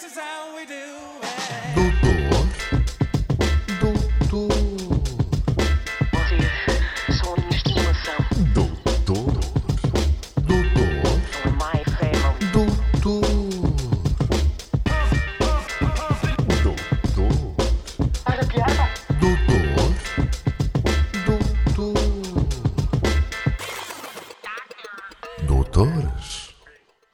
Doutor, doutor, Vocês são a minha estimação. doutor, doutor, my family. doutor, doutor, Olha a piada. doutor, doutor. Doutores,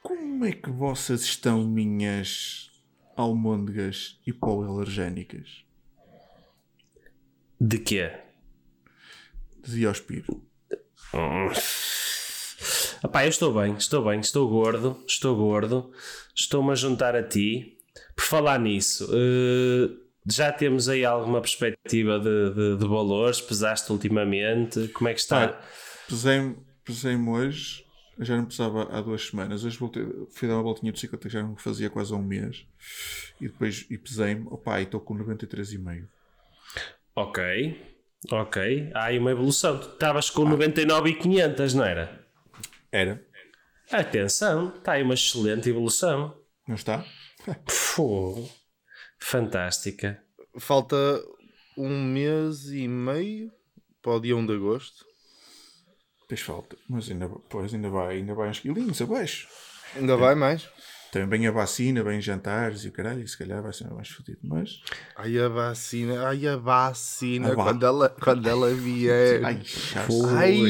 Como é que vossas estão, minhas almôndegas hipoalergénicas? De quê? Dizia ao Espiro. Epá, eu estou bem, estou bem, estou gordo, estou gordo, estou-me a juntar a ti. Por falar nisso, eh, já temos aí alguma perspectiva de, de, de valores? Pesaste ultimamente? Como é que está? Pesei-me pesei hoje, já não pesava há duas semanas. Hoje voltei, fui dar uma voltinha de bicicleta que já não fazia quase há um mês. E depois e pesei-me, opá, e estou com 93,5. Ok, ok. Há aí uma evolução. Tu estavas com 99,500, não era? Era? Atenção, está aí uma excelente evolução. Não está? Pô, fantástica. Falta um mês e meio para o dia 1 de agosto. Tens falta. Mas ainda, pois, ainda vai, ainda vai uns quilinhos abaixo. Ainda vai mais? Também a vacina, bem jantares e o caralho, se calhar vai ser mais fodido. Mas. Ai a vacina, ai a vacina, A va- quando, ela, quando ela vier. Ai, Ai,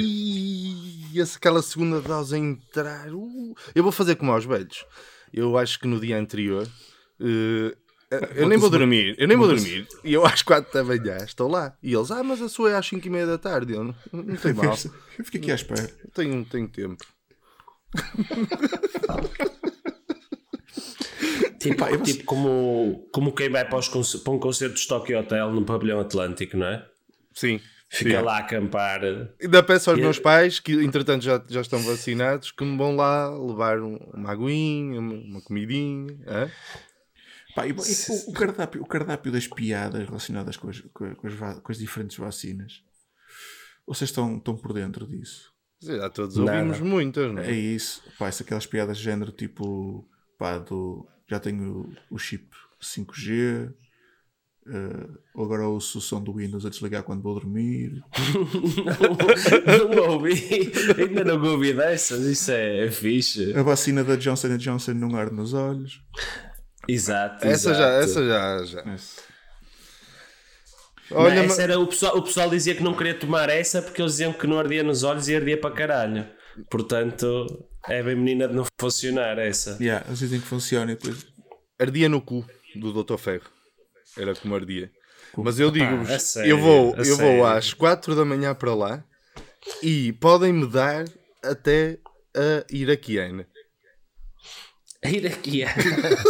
esse- aquela segunda dose a entrar. uh. eu vou fazer como aos velhos. Eu acho que no dia anterior. eh, eu nem vou dormir, eu nem vou dormir. E eu às 4 da manhã estou lá. E eles, ah, mas a sua é às 5 e meia da tarde. Eu, não, não tem mal, Eu fiquei aqui à espera. tenho, tenho tempo. Tipo, tipo como, como quem vai para, os para um concerto de Tokyo Hotel no pavilhão Atlântico, não é? Sim. Fica sim. lá a acampar. Ainda peço aos E- meus pais, que entretanto já, já estão vacinados, que me vão lá levar um- uma aguinha, uma, uma comidinha. hã? Pá, e- e o, o cardápio, o cardápio das piadas relacionadas com as, com, as com as diferentes vacinas. Vocês estão, estão por dentro disso? Já todos Nada. ouvimos muitas, não É é? isso. Pá, se aquelas piadas de género tipo, pá, do, já tenho o chip 5G, eh, agora ouço o som do Windows a desligar quando vou dormir. não ouvi, ainda não ouvi dessas, isso é fixe. A vacina da Johnson Johnson não arde nos olhos. Exato. Essa exato. já, essa já, já. Olha, Não, essa era, o, pessoal, o pessoal dizia que não queria tomar essa porque eles diziam que não ardia nos olhos e ardia para caralho. Portanto, é bem menina de não funcionar essa. Yeah, eles dizem que funciona e depois. ardia no cu do Dr. Ferro. Era como ardia. Mas eu digo-vos, eu vou, eu sério. vou às 4 da manhã para lá e podem-me dar até a iraquiana. A iraquiana.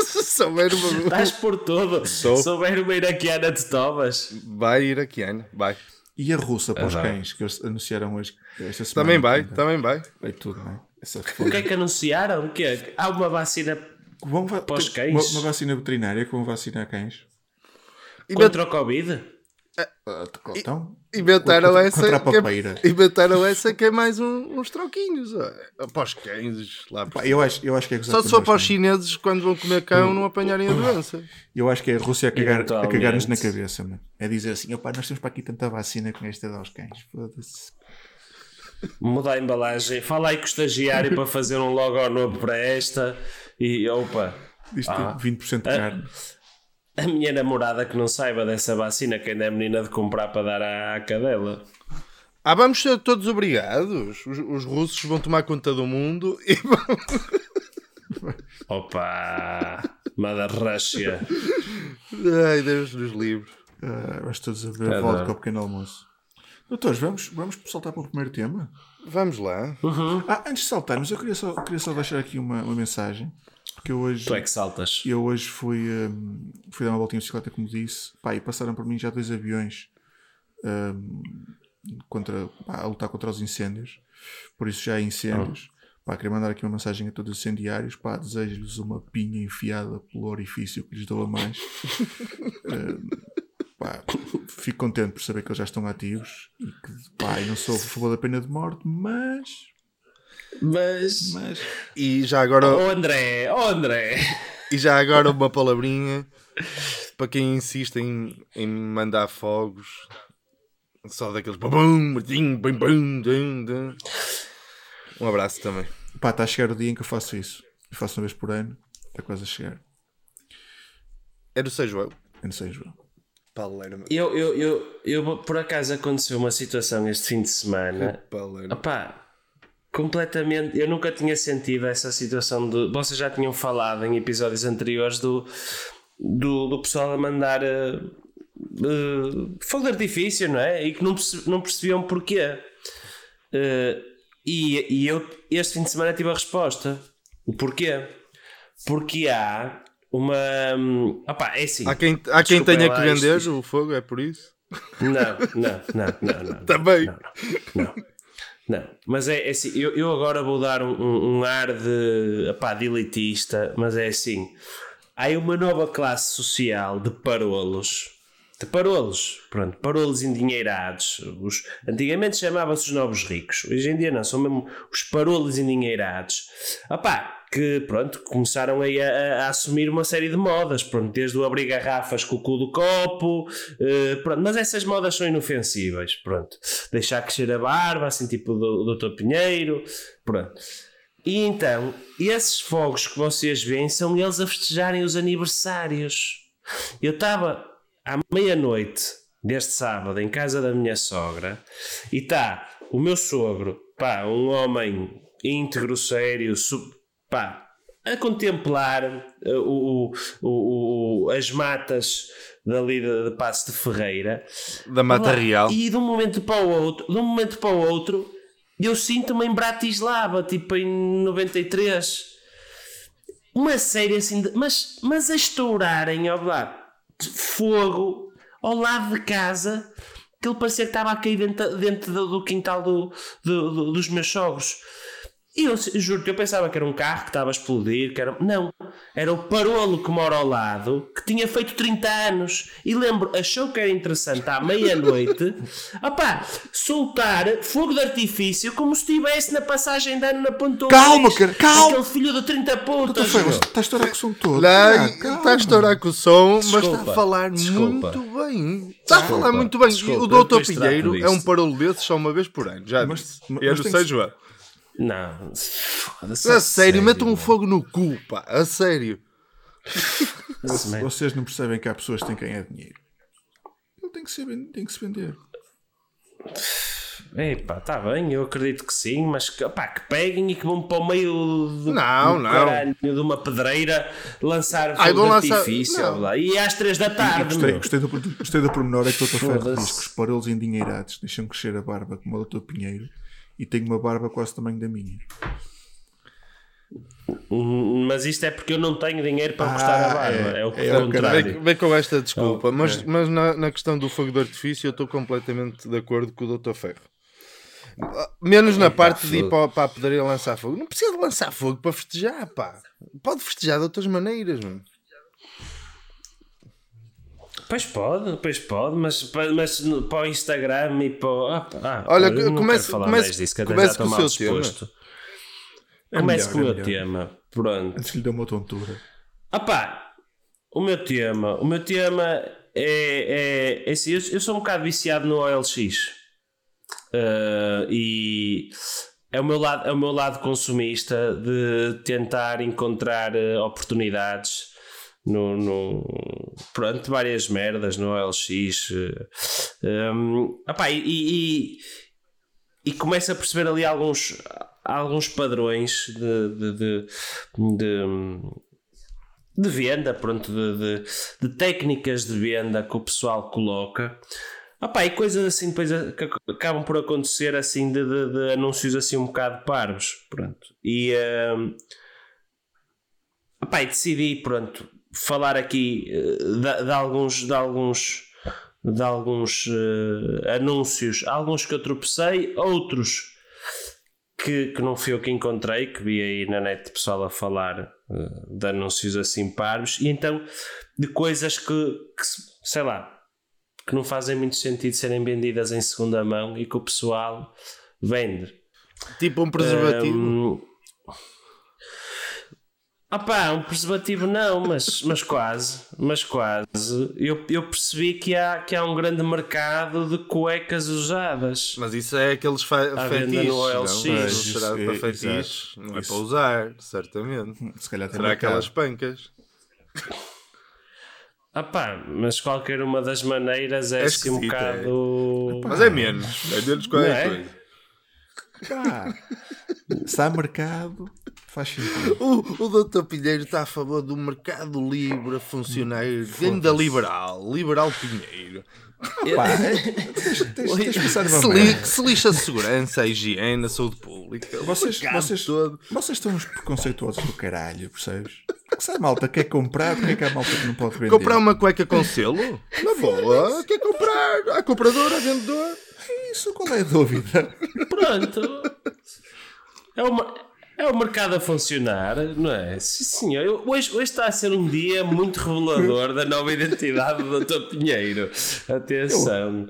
Se souber uma... Estás por tudo. Sou. Se houver uma iraquiana de tomas. Vai iraquiana, vai. E a russa para os Ah, cães que eles anunciaram hoje, esta semana. Também vai, Ainda. também vai. Vai tudo, não é? O que é que anunciaram? O quê? Há uma vacina Vão va- Para os ter uma, cães? uma vacina veterinária que vão vacinar cães. contra o Covid? Ah, então, Inventaram contra, essa. contra a que é- papeira. inventaram essa que é mais um- uns troquinhos. ó. Para os cães lá. Pá, eu, acho, eu acho que é Só se for para os nós, chineses quando vão comer cão não apanharem a doença. Eu acho que é a Rússia a cagar- cagar-nos na cabeça, mano. É dizer assim, opá, nós temos para aqui tanta vacina com esta aos cães. Foda-se. Mudar a embalagem. Fala aí com o estagiário para fazer um logo novo para esta. E opa, Isto Ah. tem 20% de carne. A minha namorada que não saiba dessa vacina, que ainda é menina de comprar para dar à, à cadela. Ah, vamos ser todos obrigados. Os, os russos vão tomar conta do mundo e vão. Opa, Mother Russia. Ai, Deus nos livre. Vais todos a ver volta com o pequeno almoço. Doutores, vamos, vamos saltar para o primeiro tema? Vamos lá. Ah, antes de saltarmos, eu queria só, queria só deixar aqui uma, uma mensagem. Porque eu hoje, Tu é que saltas. eu hoje fui, hum, fui dar uma voltinha de bicicleta, como disse. Pá, e passaram por mim já dois aviões hum, contra, pá, a lutar contra os incêndios. Por isso já há incêndios. Pá, queria mandar aqui uma mensagem a todos os incendiários. Pá, desejo-lhes uma pinha enfiada pelo orifício que lhes dou a mais. Hum, pá, fico contente por saber que eles já estão ativos. E que, pá, eu não sou a favor da pena de morte, mas. Mas. mas E já agora. Oh André, oh André. E já agora uma palavrinha para quem insiste em, em mandar fogos. Só daqueles bum, bum, bum, bum, dum, dum. Um abraço também. Pá, está a chegar o dia em que eu faço isso. Eu faço uma vez por ano. Está quase a chegar. É do São João. Eu não sei, João. Palermo. Eu, eu, eu, eu, por acaso aconteceu uma situação este fim de semana. Palermo. Opá, completamente. Eu nunca tinha sentido essa situação de. Vocês já tinham falado em episódios anteriores do, do, do pessoal a mandar uh, uh, fogo de artifício, não é? E que não, perce- não percebiam porquê. Uh, e, e eu, este fim de semana, tive a resposta. O porquê? Porque há uma. Opá, é assim. Há quem, há quem tenha que vender isto- o fogo, é por isso? Não, não, não, não, não. Também. Não, não, não. Não, mas é, é assim, eu, eu agora vou dar um, um, um ar de, epá, de elitista, mas é assim, há uma nova classe social de parolos, de parolos, pronto, parolos endinheirados, os, antigamente chamavam-se os novos ricos, hoje em dia não, são mesmo os parolos endinheirados, Epá, que pronto, começaram a, a- a assumir uma série de modas, pronto, desde o abrir garrafas com o cu do copo, eh, pronto, mas essas modas são inofensíveis, pronto, deixar crescer a barba, assim tipo do, do Dr. Pinheiro, pronto. E então, esses fogos que vocês veem são eles a festejarem os aniversários. Eu estava à meia-noite deste sábado em casa da minha sogra e está o meu sogro, pá, um homem íntegro, sério, su- pá, a contemplar eh, o, o- o- as matas dali de, de Passo de Ferreira Da Mata Olá. Real. E de um momento para o outro, de um momento para o outro, eu sinto-me em Bratislava, tipo em 93. Uma série assim, de, mas, mas a estourarem, lá, de fogo ao lado de casa, que ele parecia que estava a cair dentro, dentro do, do quintal do, do- do- dos meus sogros. E eu juro-te, eu pensava que era um carro que estava a explodir, que era... Não, era o parolo que mora ao lado, que tinha feito 30 anos. E lembro, achou que era interessante à meia-noite, opá, soltar fogo de artifício como se estivesse na passagem de ano na Ponta Calma, cara, calma. Aquele filho de 30 putas, Foi, meu. está a estourar com o som todo. Lá, Ah, está a estourar com o som, mas está a falar desculpa. muito bem. Está a falar muito bem. desculpa, o Doutor Pinheiro é um parolo desses só uma vez por ano. Já Mas- disse. mas- E é mas Não, foda-se. A sério, metam um fogo no cu, pá. A sério. Vocês não percebem que há pessoas que têm quem é dinheiro. Ele tem que, ser, tem que se vender. Epá, está bem, eu acredito que sim, mas que, que peguem e que vão para o meio do, Não, do não. caralho de uma pedreira lançar Ai, fogo lançar- artifício lá. e às 3 da tarde. Gostei, meu. gostei, do, gostei do pormenor é que o Dr. Ferro diz que os parolos endinheirados deixam crescer a barba como o Dr. Pinheiro e tem uma barba quase do tamanho da minha. Hum, Mas isto é porque eu não tenho dinheiro para custar a barba. é, É, o é, contrário. Vem, vem com esta desculpa, Oh, mas, ok. mas na, na questão do fogo de artifício eu estou completamente de acordo com o Dr. Ferro. Menos na parte de ir para, para a pedreira lançar fogo. Não precisa de lançar fogo para festejar, pá. Pode festejar de outras maneiras, mano. Pois pode, pois pode, mas, mas no- para o Instagram e para o. Ah, ah, Olha, eu não comece- quero falar comece- mais disso, que até comece com o seu tema. disposto. É Comece com o é meu melhor. tema. Pronto. Antes lhe deu uma tontura. Ah pá, o meu tema, o meu tema é, é, é assim, eu, eu sou um bocado viciado no OLX Ah, e é o, meu lado, é o meu lado consumista de tentar encontrar eh, oportunidades no, no pronto, várias merdas no eh, um, ah pá, e, e, e começo a perceber ali alguns, alguns padrões de, de, de, de- de venda, pronto, de, de- de técnicas de venda que o pessoal coloca. Opá, e coisas assim depois que ac- acabam por acontecer assim de, de- anúncios assim um bocado parvos, pronto. E, ehm, opá, e decidi, pronto, falar aqui eh, de, de alguns, de alguns, de alguns eh, anúncios, alguns que eu tropecei, outros que, que não fui eu que encontrei, que vi aí na net pessoal a falar eh, de anúncios assim parvos, e então de coisas que, que, sei lá, que não fazem muito sentido serem vendidas em segunda mão e que o pessoal vende. Tipo um preservativo. Ah pá, um preservativo não, mas, mas quase, mas quase. Eu, eu percebi que há, que há um grande mercado de cuecas usadas. Mas isso é aqueles venda fetiches. no não? OLX. Não Isso, será é, para fetiches. exato. Não é Isso. para usar, certamente. Se calhar tem Será mercado. aquelas pancas. Ah pá, mas qualquer uma das maneiras é É assim um é. bocado. Mas é menos. É menos qualquer Não é? coisa. Pá, se há mercado, faz sentido. O, o Dr. Pinheiro está a favor do mercado livre a funcionar. Ainda liberal. Liberal Pinheiro. Pá, é- tens, Se, li, se lixa a segurança, a higiene, a saúde pública. Vocês, vocês, todo. vocês estão uns preconceituosos do caralho, percebes? Porque se a malta quer comprar, porque é que há malta que não pode vender? Comprar uma cueca com selo? Na boa. Quer comprar? Há comprador, há vendedor. Isso, qual é a dúvida? Pronto. É uma. É o mercado a funcionar, não é? Sim, senhor. Eu- Hoje, hoje está a ser um dia muito revelador da nova identidade do Dr. Pinheiro. Atenção.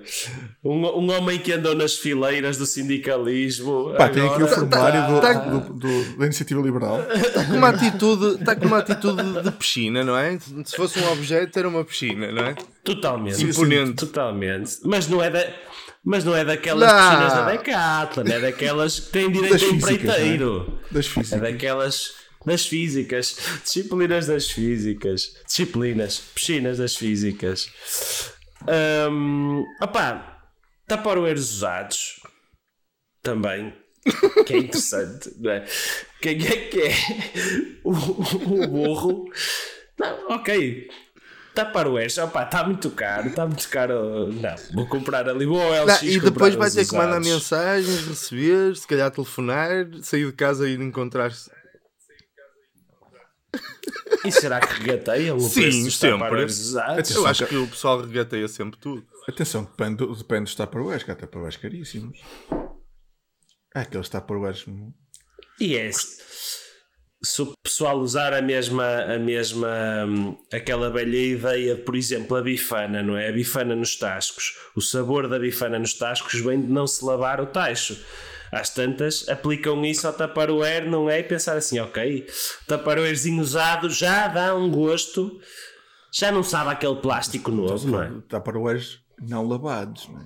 Um, um homem que andou nas fileiras do sindicalismo. Pá, tem aqui o agora- formulário do, tá- do- do- da Iniciativa Liberal. Está com uma atitude, está com uma atitude de piscina, não é? Se fosse um objeto, era uma piscina, não é? Totalmente. Imponente. Totalmente. Mas não é da. Mas não é daquelas Não. piscinas da Decathlon, é daquelas que têm direito Das a físicas, empreiteiro. Das É físicas. daquelas das físicas, disciplinas das físicas, disciplinas, piscinas das físicas. Um, opá, Tupperwares usados também, que é interessante, não é? Quem é que é o, o burro? Não, ok. Tupperwares, opá, está muito caro, está muito caro. Não, vou comprar ali, vou ao LX Não, e depois vai ter que mandar mensagens, receber, se calhar telefonar, sair de casa e ir encontrar-se. E será que regateiam o Sim, preço dos sempre. Usados? Eu acho que o pessoal regateia sempre tudo. Atenção, depende, do- depende dos Tupperwares, que há Tupperwares caríssimos. Há aqueles Tupperwares. E é se o pessoal usar a mesma, a mesma hum, aquela velha ideia de, por exemplo, a bifana, não é? A bifana nos tascos. O sabor da bifana nos tascos vem de não se lavar o tacho. Às tantas, aplicam isso ao Tupperware, não é? E pensar assim, ok, Tupperwarezinho usado já dá um gosto, já não sabe aquele plástico novo, não é? Tupperwares não lavados, não é?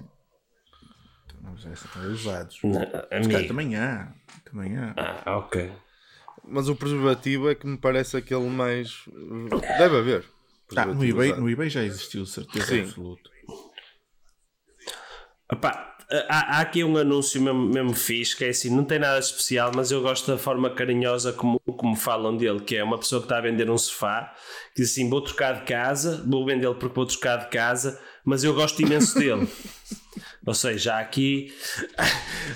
Mas essa estão usados. Não, Mas, cara, amigo. também há. Também há. Ah, ok. Mas o preservativo é que me parece aquele mais. Deve haver. Ah, no, eBay, no eBay já existiu, certeza Sim. absoluta. Epá, há, há aqui um anúncio mesmo, mesmo fixe que é assim, não tem nada especial, mas eu gosto da forma carinhosa como, como falam dele, que é uma pessoa que está a vender um sofá, que diz assim, vou trocar de casa, vou vendê-lo porque vou trocar de casa, mas eu gosto imenso dele. Ou seja, há aqui,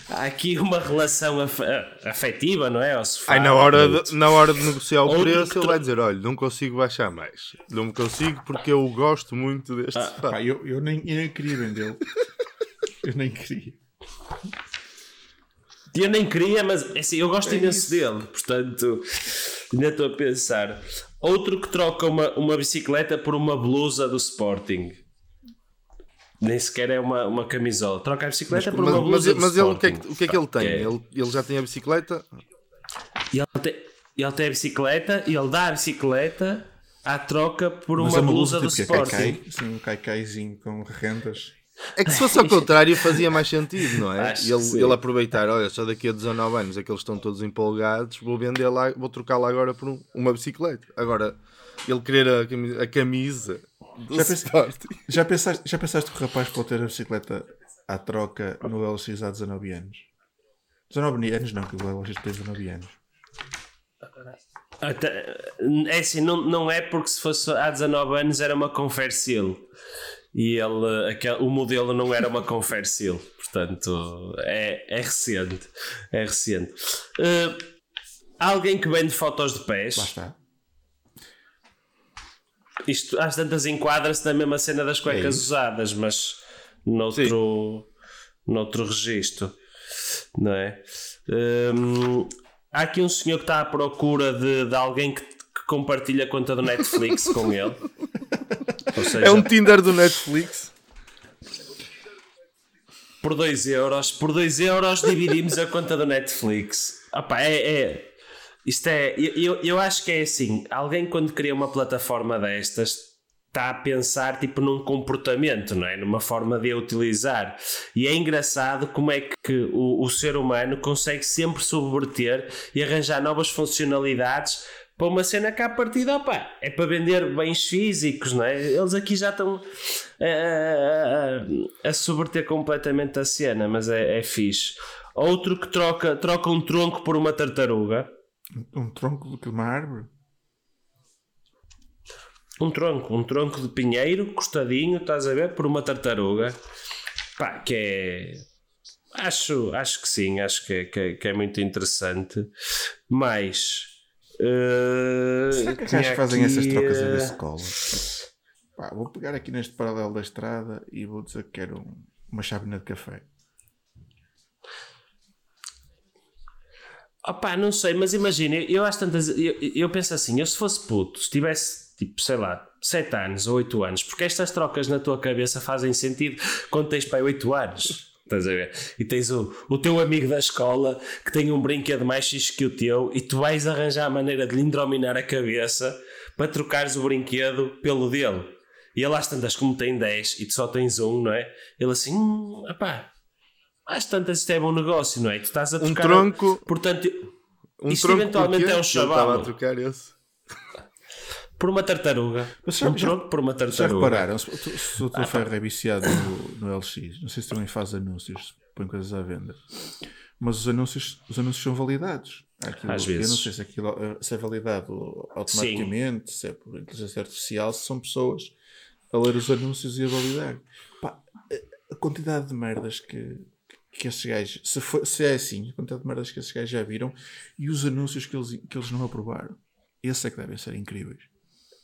há aqui uma relação af- afetiva, não é? Ao sofá, Ai, na hora, de, na hora de negociar o preço, ele vai dizer: olha, não consigo baixar mais. Não consigo porque eu gosto muito deste Ah, sofá. Pá, eu, eu, nem, eu nem queria vendê-lo. eu nem queria. Eu nem queria, mas assim, eu gosto imenso dele, portanto, ainda estou a pensar. Outro que troca uma, uma bicicleta por uma blusa do Sporting. Nem sequer é uma, uma camisola. Troca a bicicleta por uma Mas, mas, blusa mas do ele, o que, é que, o que é que ele tem? É. Ele, ele já tem a bicicleta? E ele, tem, ele tem a bicicleta e ele dá a bicicleta à troca por Mas uma é uma blusa blusa do tipo é Sporting. caicai, assim, um caicaizinho com rendas. É que se fosse ao contrário fazia mais sentido, não é? Acho E ele, sim. ele aproveitar, olha, só daqui a 19 anos é que eles estão todos empolgados, vou vender lá, vou trocá-la agora por um- uma bicicleta. Agora, ele querer a camisa, a camisa do Já Sporting. Já pensaste, já pensaste que o rapaz pode ter a bicicleta à troca no LX há 19 anos? 19 anos não, que o LX tem 19 anos. É assim, não, não é porque se fosse há 19 anos era uma Conversil e ele, aquele, o modelo não era uma Conversil, portanto é, é recente. É recente. Eh, alguém que vende fotos de pés, Lá está. Isto às tantas enquadra-se na mesma cena das É cuecas isso. usadas, mas noutro, noutro registro, não é? Hum, há aqui um senhor que está à procura de, de alguém que, que compartilha a conta do Netflix com ele. Ou seja, É um Tinder do Netflix. por 2 euros, por 2 euros dividimos a conta do Netflix. Pá, é, é, Isto é, eu, eu, acho que é assim: alguém quando cria uma plataforma destas está a pensar tipo num comportamento, não é? Numa forma de a utilizar. E é engraçado como é que o, o ser humano consegue sempre subverter e arranjar novas funcionalidades para uma cena que à partida opa, é para vender bens físicos, não é? Eles aqui já estão a, a, a subverter completamente a cena, mas é, é fixe. Outro que troca, troca um tronco por uma tartaruga. Um tronco de uma árvore. Um tronco, um tronco de pinheiro, costadinho, estás a ver, por uma tartaruga. Pá, que é. Acho, acho que sim, acho que é, que que é muito interessante. Mas. eh, Será que tinha gajos fazem essas aqui, trocas a eh, ver escola? Pá, vou pegar aqui neste paralelo da estrada e vou dizer que quero um- uma chávena de café. Opá, não sei, mas imagina, eu, eu às tantas. Eu, eu penso assim, eu se fosse puto, se tivesse tipo, sei lá, 7 anos ou 8 anos, porque estas trocas na tua cabeça fazem sentido quando tens pai 8 anos. Estás a ver? E tens o, o teu amigo da escola que tem um brinquedo mais xixi que o teu e tu vais arranjar a maneira de lhe indrominar a cabeça para trocares o brinquedo pelo dele. E ele às tantas, como tem 10 e tu só tens um, não é? Ele assim, hum, epá, às tantas isto é bom negócio, não é? Tu estás a Um trocar. tronco. Portanto, Um Isto tronco eventualmente é um Eu Estava a trocar esse. por uma tartaruga. Mas já- um já- tronco por uma Já tartaruga. repararam? Se, se- se o teu ferro é viciado no, no LX, não sei se também faz anúncios, põe coisas à venda, mas os anúncios, os anúncios são validados. Aquilo- Às Eu não vezes. sei se, aquilo, eh, se é validado automaticamente, se é por inteligência artificial, se são pessoas a ler os anúncios e a validar. Pá, a quantidade de merdas que, que esses gajos, se, for- se é assim, a quantidade de merdas que esses gajos já viram e os anúncios que eles, que eles não aprovaram, esses é que devem ser incríveis.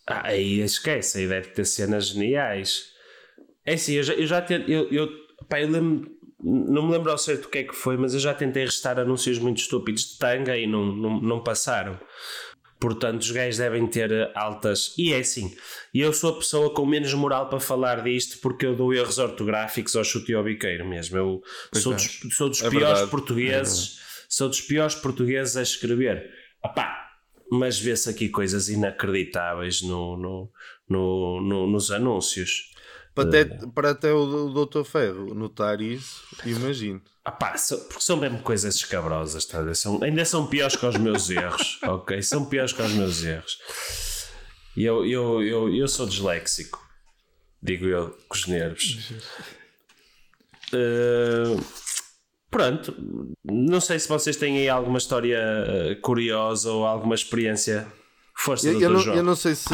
Ah, aí esquece, aí deve ter cenas geniais. É assim, eu já, eu já tentei. Eu, eu, pá, eu lembro, não me lembro ao certo o que é que foi, mas eu já tentei restar anúncios muito estúpidos de tanga e não, não, não passaram. Portanto, os gajos devem ter eh, altas. E é assim, eu sou a pessoa com menos moral para falar disto porque eu dou erros ortográficos ao chute e ao biqueiro mesmo. Eu Pois sou é. dos, sou dos É piores verdade. portugueses. sou dos piores portugueses a escrever. Opá, mas vê-se aqui coisas inacreditáveis no, no, no, no- nos anúncios. Para até, para até o, Dr. Ferro notar isso, imagino. Opá, so- porque são mesmo coisas escabrosas, tá? São, ainda são piores que os meus erros, ok? São piores que os meus erros. E eu, eu, eu, eu sou disléxico, digo eu, com os nervos. Uh, pronto, não sei se vocês têm aí alguma história uh, curiosa ou alguma experiência. Força, Eu, Dr. eu não, João. eu não sei se,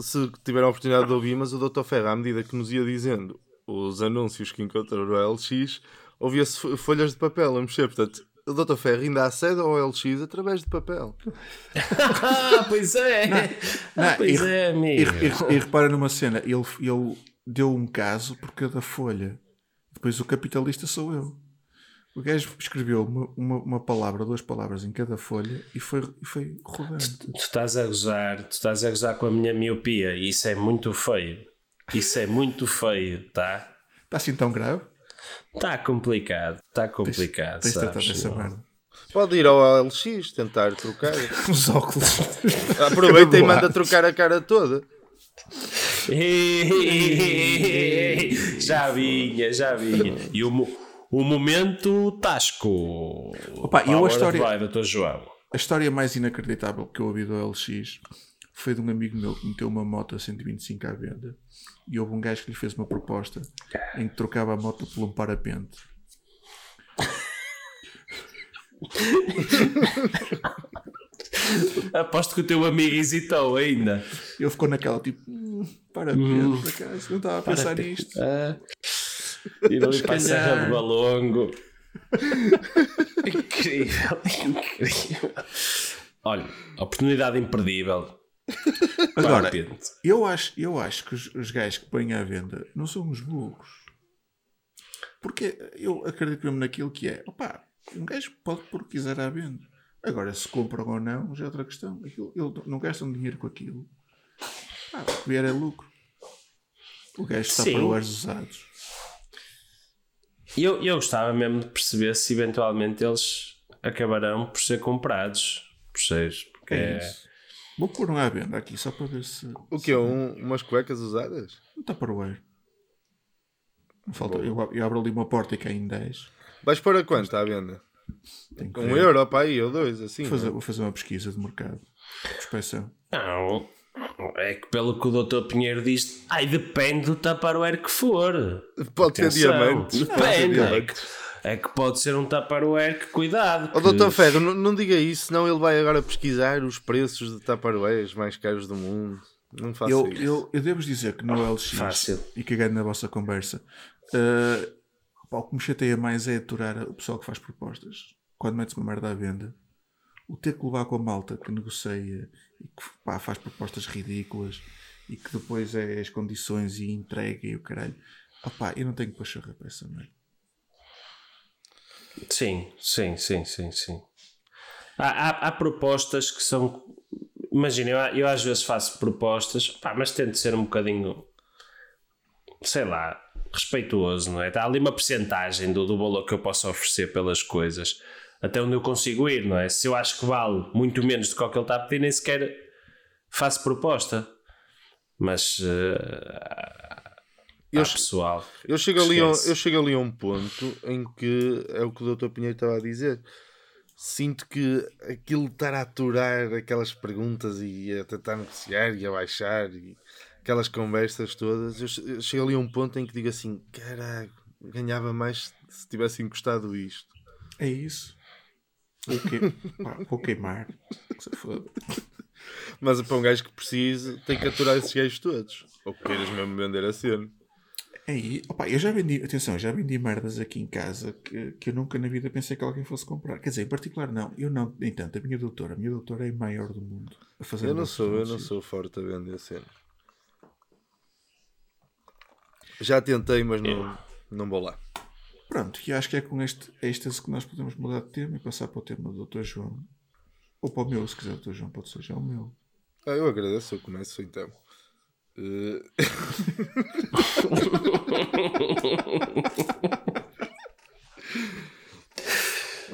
se tiveram a oportunidade de ouvir, mas o Dr. Ferro, à medida que nos ia dizendo os anúncios que encontrou no LX, ouvia-se fo- folhas de papel a mexer. Portanto, o Dr. Ferro ainda acede ao LX através de papel. Ah, pois é! Ah, Não, pois e- é, E, amigo. e- e repara numa cena, ele, ele deu um caso por cada folha. Depois o capitalista sou eu. O gajo escreveu uma, uma, uma palavra, duas palavras em cada folha e foi, e foi rodando. Tu estás a gozar, tu estás a gozar com a minha miopia e isso é muito feio. Isso é muito feio, tá? Está assim tão grave? Está complicado, está complicado. Tens tratar sabes? Pode ir ao LX tentar trocar. Os óculos. Aproveita e manda trocar a cara toda. já vinha, já vinha. E o, o momento Tasco. Opa, eu a história- Vai, doutor João. A história mais inacreditável que eu ouvi do LX foi de um amigo meu que meteu uma moto a 125 à venda e houve um gajo que lhe fez uma proposta em que trocava a moto por um parapente. Aposto que o teu amigo hesitou ainda. Ele ficou naquela tipo, "Hum, parapente, por acaso, não estava a pensar nisto. Ah, ir ali para a Serra Balongo. incrível, incrível. Olha, oportunidade imperdível. Agora, eu acho, eu acho que os, os gajos que põem à venda não são os burros. Porque eu acredito mesmo naquilo que é. Opa, um gajo pode pôr o que quiser à venda. Agora, se compram ou não, já é outra questão. Aquilo, ele não gastam dinheiro com aquilo. Ah, o que vier é lucro. O gajo está Sim. para os usados. Eu, eu gostava mesmo de perceber se eventualmente eles acabarão por ser comprados. puxeiros. Porque É é, isso. Vou pôr um à venda aqui só para ver se. O que é? Um, umas cuecas usadas? Não está para o ar. Falta, eu, eu abro ali uma porta e caem 10. Vais pôr a quanto à venda? Um ver. euro para aí, ou dois, assim. Vou fazer, não? vou fazer uma pesquisa de mercado. Inspeção. Não, é que pelo que o Dr. Pinheiro diz, ai, depende do Tupperware que for. Pode ser Atenção, diamante. Depende. É que, é que pode ser um Tupperware que cuidado. Que- Dr. Fedro, não, não diga isso, senão ele vai agora pesquisar os preços de Tupperwares mais caros do mundo. Não faça Eu, isso. eu, eu devo dizer que no LX Fácil. e cagando na vossa conversa, pá, o que me chateia mais é aturar o pessoal que faz propostas. Quando metes uma merda à venda, o ter que levar com a malta que negocia e que pá, faz propostas ridículas e que depois é as condições e entrega e o caralho. Opá, eu não tenho pachorra para essa merda. Sim, sim, sim, sim, sim. Há, há, há propostas que são. Imagina, eu, eu às vezes faço propostas, pá, mas tento ser um bocadinho, sei lá, respeituoso, não é? Está ali uma percentagem do, do valor que eu posso oferecer pelas coisas, até onde eu consigo ir, não é? Se eu acho que vale muito menos do que o que ele está a pedir, nem sequer faço proposta. Mas eh, Eu che- pessoal. Eu chego, ali a, um- eu chego ali a um ponto em que é o que o Dr. Pinheiro estava a dizer. Sinto que aquilo de estar a aturar aquelas perguntas e a tentar negociar e a baixar e aquelas conversas todas, eu che- eu chego ali a um ponto em que digo assim: caralho, ganhava mais se tivesse encostado isto. É isso. Vou, que... pá, vou queimar. Mas para um gajo que precise, tem que aturar esses gajos todos. Ou que queiras mesmo vender a cena. É isso. Opa, eu já vendi, atenção, já vendi merdas aqui em casa que, que eu nunca na vida pensei que alguém fosse comprar. Quer dizer, em particular não, eu não, nem tanto, a minha doutora, a minha doutora é a maior do mundo a fazer Eu não sou, eu não sou forte a vender cena. Já tentei, mas não, não vou lá. Pronto, e acho que é com este êxtase que nós podemos mudar de tema e passar para o tema do Dr. João. Ou para o meu, se quiser, Dr. João, pode ser já o meu. Ah, eu agradeço, eu começo então. Eh,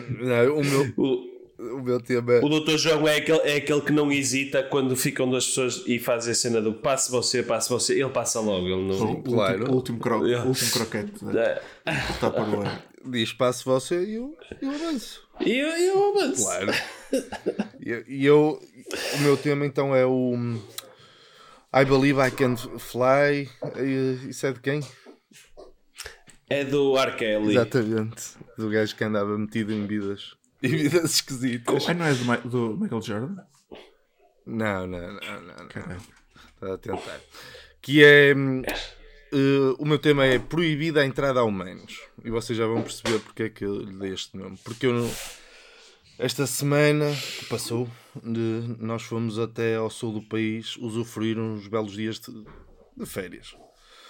Não, o, meu, O, o meu tema é. O Dr. João é aquele, é aquele que não hesita quando ficam duas pessoas e fazem a cena do passe você, passe você, ele passa logo. Ele não... o, claro. último, o último, cro, o último croquete né? É. está para o ar. Diz passo você e eu, eu avanço. E eu, eu avanço. Claro. E eu, eu- o meu tema então é o I Believe I Can Fly. Isso é de quem? É do R. Kelly. Exatamente. Do gajo que andava metido em vidas. Em vidas esquisitas. Ah, não é do, Ma- do Michael Jordan? Não, não, não, não. não. Caralho. Está a tentar. Que é. eh, o meu tema é proibida a entrada a humanos. E vocês já vão perceber porque é que eu lhe dei este nome. Porque eu não. Esta semana que passou, de- nós fomos até ao sul do país usufruir uns belos dias de, de férias.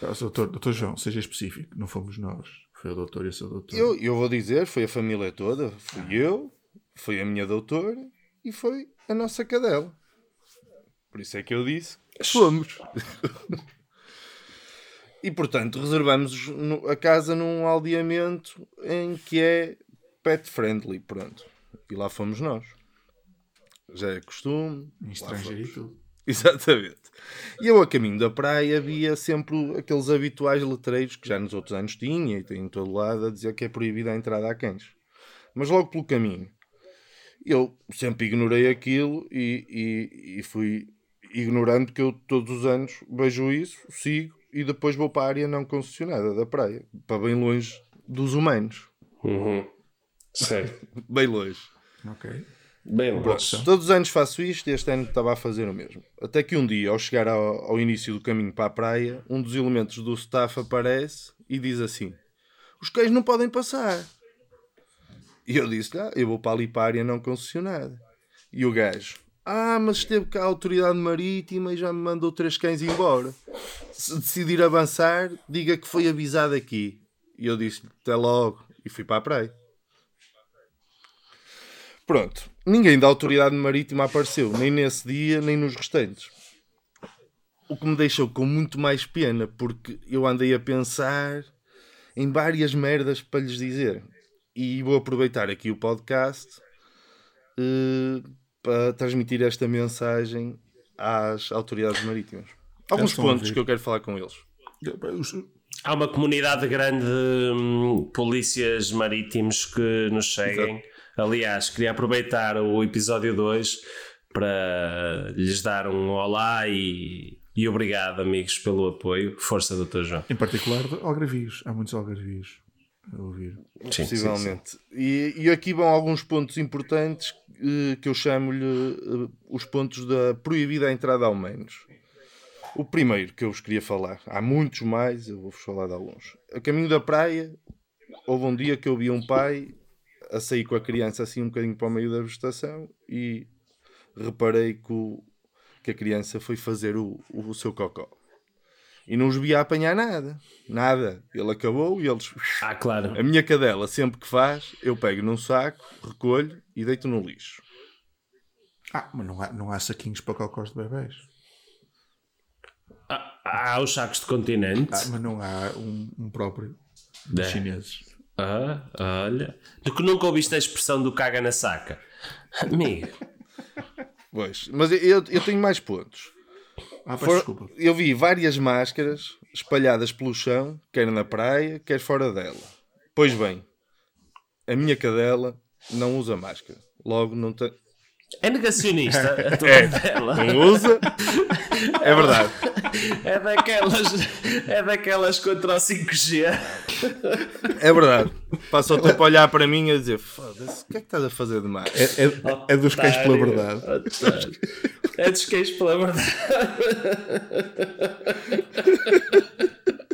Ah, doutor, doutor João, seja específico, não fomos nós. Foi o doutor e o seu doutor. Eu, eu vou dizer, foi a família toda. Fui eu, foi a minha doutora e foi a nossa cadela. Por isso é que eu disse fomos. e portanto reservamos a casa num aldeamento em que é pet friendly, pronto. E lá fomos nós. Já é costume. Em estrangeiro e tudo. Exatamente. E eu a caminho da praia havia sempre aqueles habituais letreiros que já nos outros anos tinha e tem em todo lado a dizer que é proibida a entrada a cães. Mas logo pelo caminho, eu sempre ignorei aquilo e, e, e fui ignorando que eu todos os anos vejo isso, sigo e depois vou para a área não concessionada da praia, para bem longe dos humanos. Uhum. Certo. Bem longe. Ok. Bem. Todos os anos faço isto e este ano estava a fazer o mesmo. Até que um dia, ao chegar ao, ao início do caminho para a praia, um dos elementos do staff aparece e diz assim: Os cães não podem passar. E eu disse: ah, Eu vou para ali para a área não concessionada. E o gajo: Ah, mas esteve cá a autoridade marítima e já me mandou três cães embora. Se decidir avançar, diga que foi avisado aqui. E eu disse: Até logo. E fui para a praia. Pronto, ninguém da autoridade marítima apareceu, nem nesse dia, nem nos restantes. O que me deixou com muito mais pena, porque eu andei a pensar em várias merdas para lhes dizer. E vou aproveitar aqui o podcast eh, para transmitir esta mensagem às autoridades marítimas. Alguns pontos que eu quero falar com eles. Há uma comunidade grande de hum, polícias marítimos que nos seguem. Aliás, queria aproveitar o episódio 2 para lhes dar um olá e, e obrigado, amigos, pelo apoio. Força, Dr. João. Em particular, de algarvios. Há muitos algarvios a ouvir. Sim, Possivelmente. E, e aqui vão alguns pontos importantes eh, que eu chamo-lhe eh, os pontos da proibida entrada ao menos. O primeiro que eu vos queria falar, há muitos mais, eu vou-vos falar de alguns. A caminho da praia, houve um dia que eu vi um pai a sair com a criança assim um bocadinho para o meio da vegetação e reparei que, o- que a criança foi fazer o, o seu cocó. E não os via a apanhar nada. Nada. Ele acabou e eles Ah, claro. a minha cadela, sempre que faz, eu pego num saco, recolho e deito no lixo. Ah, mas não há, não há saquinhos para cocós de bebés. Há, há os sacos de continente. Ah, mas não há um, um próprio É. dos chineses. Ah, olha. Tu que nunca ouviste a expressão do caga na saca. Amigo. Pois, mas eu, eu tenho mais pontos. Ah, For- desculpa. eu vi várias máscaras espalhadas pelo chão, quer na praia, quer fora dela. Pois bem, a minha cadela não usa máscara. Logo, não tem. É negacionista a tua É. dela. Não usa? É verdade. É daquelas, é daquelas contra o 5G. É verdade. Passa o tempo a olhar para mim e a dizer: Foda-se, o que é que estás a fazer de mais? É, é, é dos cães pela verdade. otário. É dos cães pela verdade.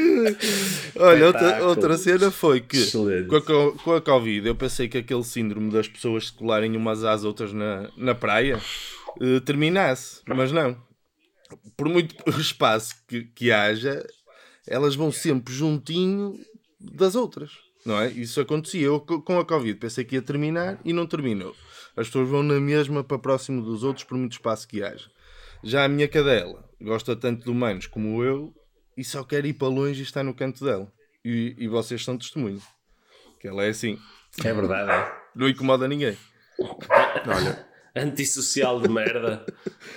Olha, outra, outra cena foi que com a, co- com a Covid eu pensei que aquele síndrome das pessoas se colarem umas às outras na, na praia eh, terminasse, mas não. Por muito espaço que, que haja, elas vão sempre juntinho das outras, não é? Isso acontecia. Eu co- com a Covid pensei que ia terminar e não terminou. As pessoas vão na mesma para próximo dos outros por muito espaço que haja. Já a minha cadela gosta tanto de humanos como eu e só quer ir para longe e está no canto dela. E, e vocês são testemunho. Que ela é assim. É verdade, é. Não incomoda ninguém. Olha, Antissocial de merda.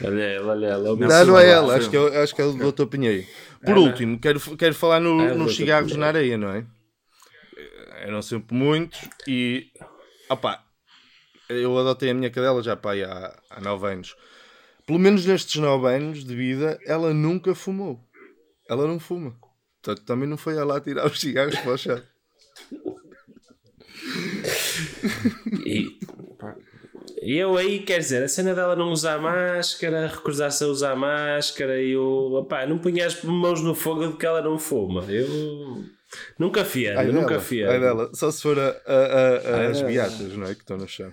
Olha ela, olha ela. o meu Não, não é ela. Acho que é, acho que é o Dr. Pinheiro. Por não. último, quero, quero falar no- Ah, nos cigarros Pinheiro. na areia, não é? Eram sempre muitos e... Opá, eu adotei a minha cadela já pá, há, há 9 anos. Pelo menos nestes 9 anos de vida, ela nunca fumou. Ela não fuma. Portanto, também não foi ela a tirar os cigarros para o chão. E, e eu aí, quer dizer, a cena dela não usar máscara, recusar-se a usar máscara, e eu, opá, não punha as mãos no fogo de que ela não fuma. Eu nunca fiado, Ai eu nunca ai dela. Só se for a- a- a- as beatas, não é? Que estão no chão.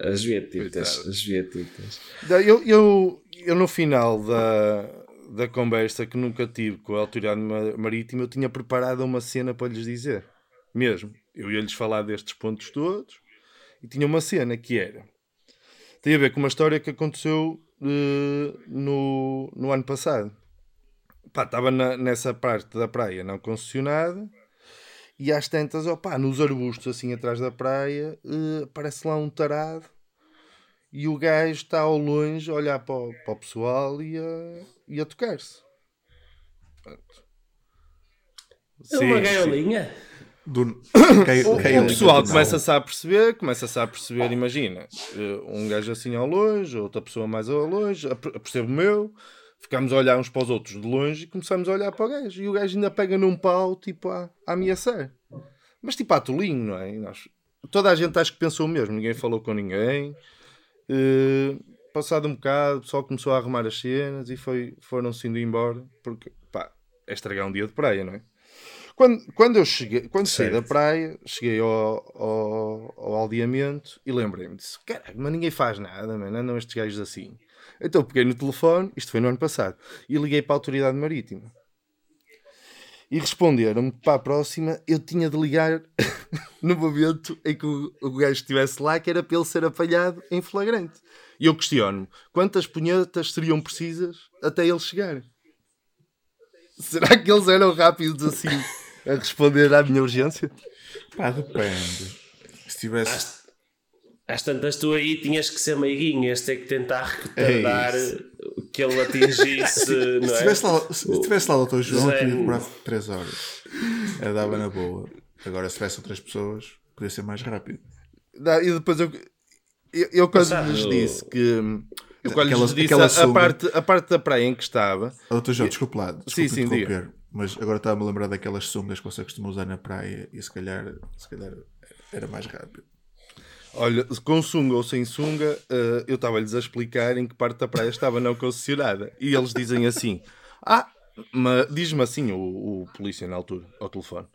As vietitas, as vietitas. Eu, eu, eu no final da, da conversa que nunca tive com a autoridade ma- marítima, eu tinha preparado uma cena para lhes dizer. Mesmo. Eu ia-lhes falar destes pontos todos e tinha uma cena que era. Tem a ver com uma história que aconteceu eh, no, no ano passado. Pá, estava na- nessa parte da praia não concessionada e às tantas, opá, nos arbustos assim atrás da praia, eh, aparece lá um tarado e o gajo está ao longe a olhar para o, para o pessoal e a, e a tocar-se. Pronto. É uma gaiolinha? do, O, o pessoal começa-se a perceber, começa-se a perceber, imagina, eh, um gajo assim ao longe, outra pessoa mais ao longe, a- percebo-me eu, ficamos a olhar uns para os outros de longe e começamos a olhar para o gajo. E o gajo ainda pega num pau, tipo, a, a ameaçar. Mas tipo a tolinho, não é? Nós- toda a gente acho que pensou o mesmo, ninguém falou com ninguém. Eh, passado um bocado, o pessoal começou a arrumar as cenas e foi, foram-se indo embora, porque, pá, é estragar um dia de praia, não é? Quando, quando eu cheguei, quando saí da Certo. praia, cheguei ao, ao, ao aldeamento e lembrei-me disso. Caralho, mas ninguém faz nada, mano. Andam estes gajos assim. Então peguei no telefone, isto foi no ano passado, e liguei para a autoridade marítima. E responderam-me para a próxima eu tinha de ligar no momento em que o, o gajo estivesse lá, que era para ele ser apanhado em flagrante. E eu questiono-me, quantas punhetas seriam precisas até ele chegar? Será que eles eram rápidos assim a responder à minha urgência? Pá, depende. Se tivesse. Às tantas tu aí tinhas que ser meiguinho, este é que tentar retardar É que ele atingisse, não Se é? tivesse lá, se tivesse lá o Dr. João, teria demorado 3 horas. Era dava na boa. Agora, se tivesse outras pessoas, podia ser mais rápido. Dá, E depois eu, eu, eu quando Sabe, lhes disse que. Eu quando Aquela- lhes disse aquela a, a parte, a parte da praia em que estava, Oh, Dr. João, desculpe lá. Desculpe Sim, sim, interromper, Mas agora estava-me a lembrar daquelas sungas que você costuma usar na praia e se calhar, se calhar era mais rápido. Olha, com sunga ou sem sunga, eh, eu estava-lhes a explicar em que parte da praia estava não concessionada. E eles dizem assim: Ah, diz-me assim o, o polícia na altura, ao telefone.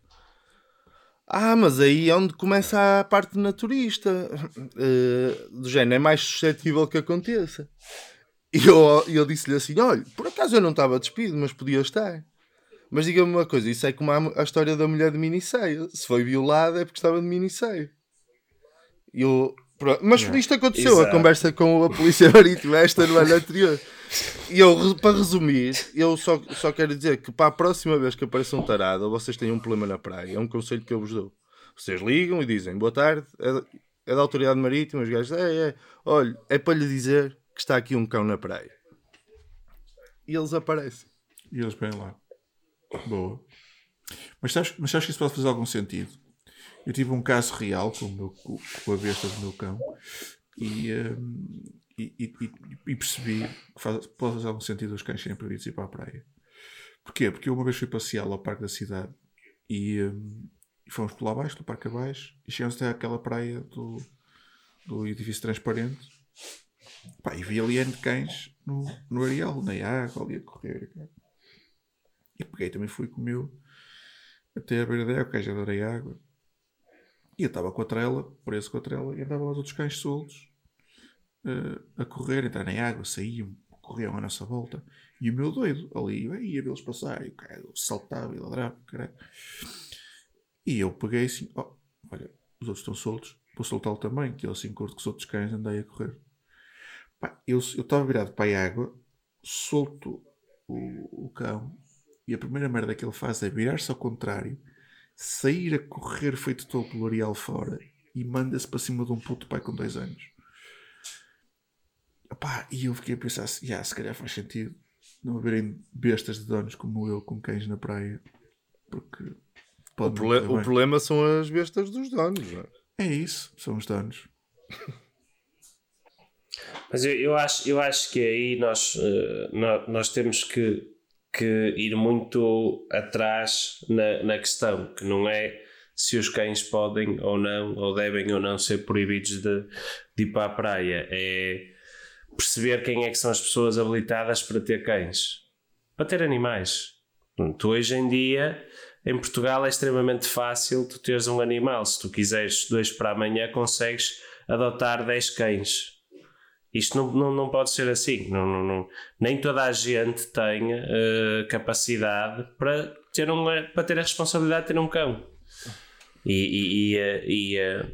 Ah, mas aí é onde começa a parte naturista. Eh, do género, é mais suscetível que aconteça. E eu, eu disse-lhe assim: olha, por acaso eu não estava despido, mas podia estar. Mas diga-me uma coisa: isso é como a, a história da mulher de minisseio. Se foi violada é porque estava de minisseio. E eu. pronto. Mas isto aconteceu, a Exato. conversa com a Polícia Marítima, esta no ano anterior. E eu, para resumir, eu só, só quero dizer que para a próxima vez que apareça um tarado ou vocês têm um problema na praia, é um conselho que eu vos dou. Vocês ligam e dizem boa tarde, é da, é da Autoridade Marítima, os gajos, é, é, olha, é para lhe dizer que está aqui um cão na praia. E eles aparecem. E eles vêm lá. Boa. Mas sabes, mas sabes que isso pode fazer algum sentido? Eu tive um caso real com, o meu, com, a besta do meu cão e, hum, e, e- e- percebi que faz, pode fazer algum sentido os cães serem proibidos ir para a praia. Porquê? Porque eu uma vez fui passear ao parque da cidade e, e fomos por lá abaixo, do parque abaixo, e chegamos até àquela praia do, do edifício transparente. Pá, e vi ali de cães no, no areal, na água, ali a correr. E peguei também fui com o meu até a beira da água, que já adorei água. E eu estava com a trela, preso com a trela, e andavam os outros cães soltos eh, a correr, entrar na água, saíam, corriam à nossa volta. E o meu doido ali, ia vê-los passar, e o cara saltava e ladrava, caralho. E eu peguei assim, oh, olha, os outros estão soltos, vou soltá-lo também, que ele assim curto que os outros cães andei a correr. Pá, eu estava virado para a água, solto o, o cão, e a primeira merda que ele faz é virar-se ao contrário, sair a correr feito todo pelo areal fora e manda-se para cima de um puto pai com dois anos. Epá, e eu fiquei a pensar "Ya, se calhar faz sentido não haverem bestas de donos como eu com cães na praia, porque O, prole- o problema são as bestas dos donos. é? É isso, são os donos. Mas eu, eu, acho, eu acho que aí nós, eh, nó- nós, temos que, que ir muito atrás na, na questão, que não é se os cães podem ou não, ou devem ou não ser proibidos de, de ir para a praia. É perceber quem é que são as pessoas habilitadas para ter cães, para ter animais. Tu hoje em dia, em Portugal, é extremamente fácil tu teres um animal. Se tu quiseres dois para amanhã, consegues adotar 10 cães. Isto não, não, não pode ser assim. Não, não, não- nem toda a gente tem eh, capacidade para ter, um, para ter a responsabilidade de ter um cão. E, e, e, eh, e, eh,